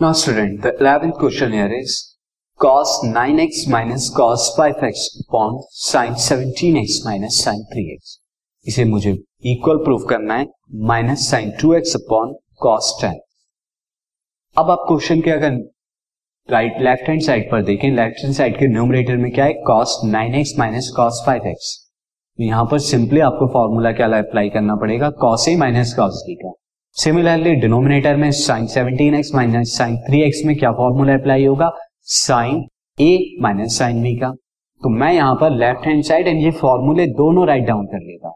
Now student, the 11th question here is cos 9x minus cos 5x upon sin 17x minus sin 3x. इसे मुझे equal proof करना है minus sine two x upon cos ten अब आप question के अगर right left hand side पर देखें लेफ़्ट हैंड साइड के न्यूमरेटर में क्या है? Cos nine x minus cos five x यहाँ पर सिंपली आपको फॉर्मूला क्या अप्लाई करना पड़ेगा? Cos A minus cos D का। सिमिलरली डिनोमिनेटर में sine seventeen x minus sine three x में क्या फॉर्मूला अप्लाई होगा? Sine A minus sine B का। तो मैं यहाँ पर लेफ़्ट हैंड साइड एंड ये फॉर्मूले दोनों राइट डाउन कर लेगा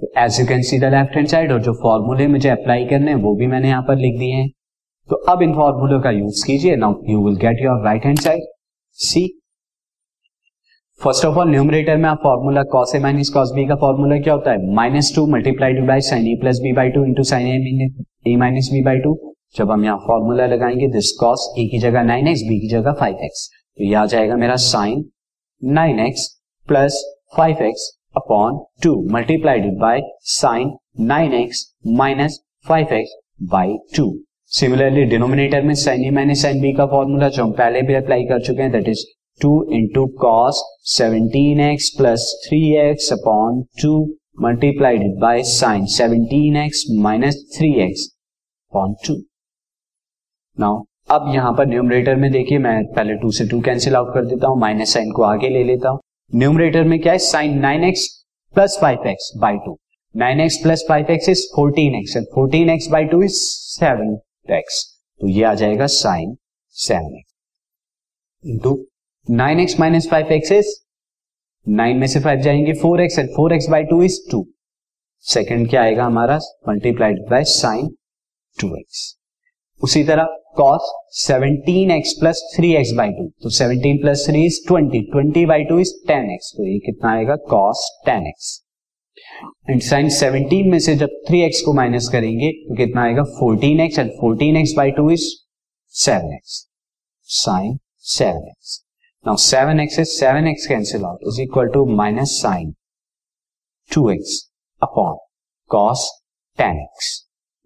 तो as you can see the left hand side और जो फॉर्मूले मुझे अप्लाई करने हैं, वो भी मैंने यहाँ पर लिख दिए हैं। तो अब इन फॉर्मूलों का यूज़ कीजिए। Now you will get your right hand side see first of all numerator में आप formula cos A minus cos B का फॉर्मूला क्या होता है? Minus two multiplied by sine A plus B by two into sine A minus B by two जब हम यहाँ formula लगाएँगे दिस कॉस ए की जगह नाइन एक्स बी की जगह फाइव एक्स तो यह आ जाएगा मेरा sine nine x plus five x upon two multiplied by sine nine x minus five x by two similarly denominator में sine A minus sine B का फॉर्मूला जो हम पहले भी अप्लाई कर चुके हैं that is two into cos seventeen x plus three x upon two multiplied by sine seventeen x minus three x upon two now अब यहाँ पर न्यूमरेटर में देखिए, मैं पहले टू से टू कैंसिल आउट कर देता हूँ माइनस साइन को आगे ले लेता हूँ। न्यूमरेटर में क्या है? Sine nine x plus five x by two nine x plus five x is fourteen x and fourteen x by two is seven x तो ये आ जाएगा sine seven x into nine x minus five x is nine में से five जाएँगे four x, and four x by two is two. Second क्या आएगा हमारा? Multiplied by sine two x. उसी तरह cos seventeen x plus three x by two तो seventeen plus three is twenty twenty by two is ten x तो ये कितना आएगा? Cos ten x. And sine seventeen में से जब थ्री एक्स को माइनस करेंगे तो कितना आएगा? Fourteen x, and fourteen x by two is seven x sine seven x Now 7x is 7x cancel out is equal to minus sine 2x upon cos 10x.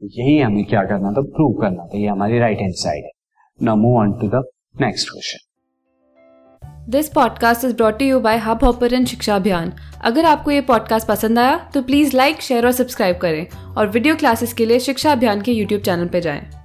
यही हमें क्या करना था? प्रूव करना था। ये हमारी राइट हैंड साइड है। Now move on to the next question this podcast is brought you by Hubhopper Shiksha Abhiyan अगर आपको ये पॉडकास्ट पसंद आया तो प्लीज़ लाइक शेयर और सब्सक्राइब करें। और वीडियो क्लासेस के लिए शिक्षा अभियान के यूट्यूब चैनल पर जाएँ।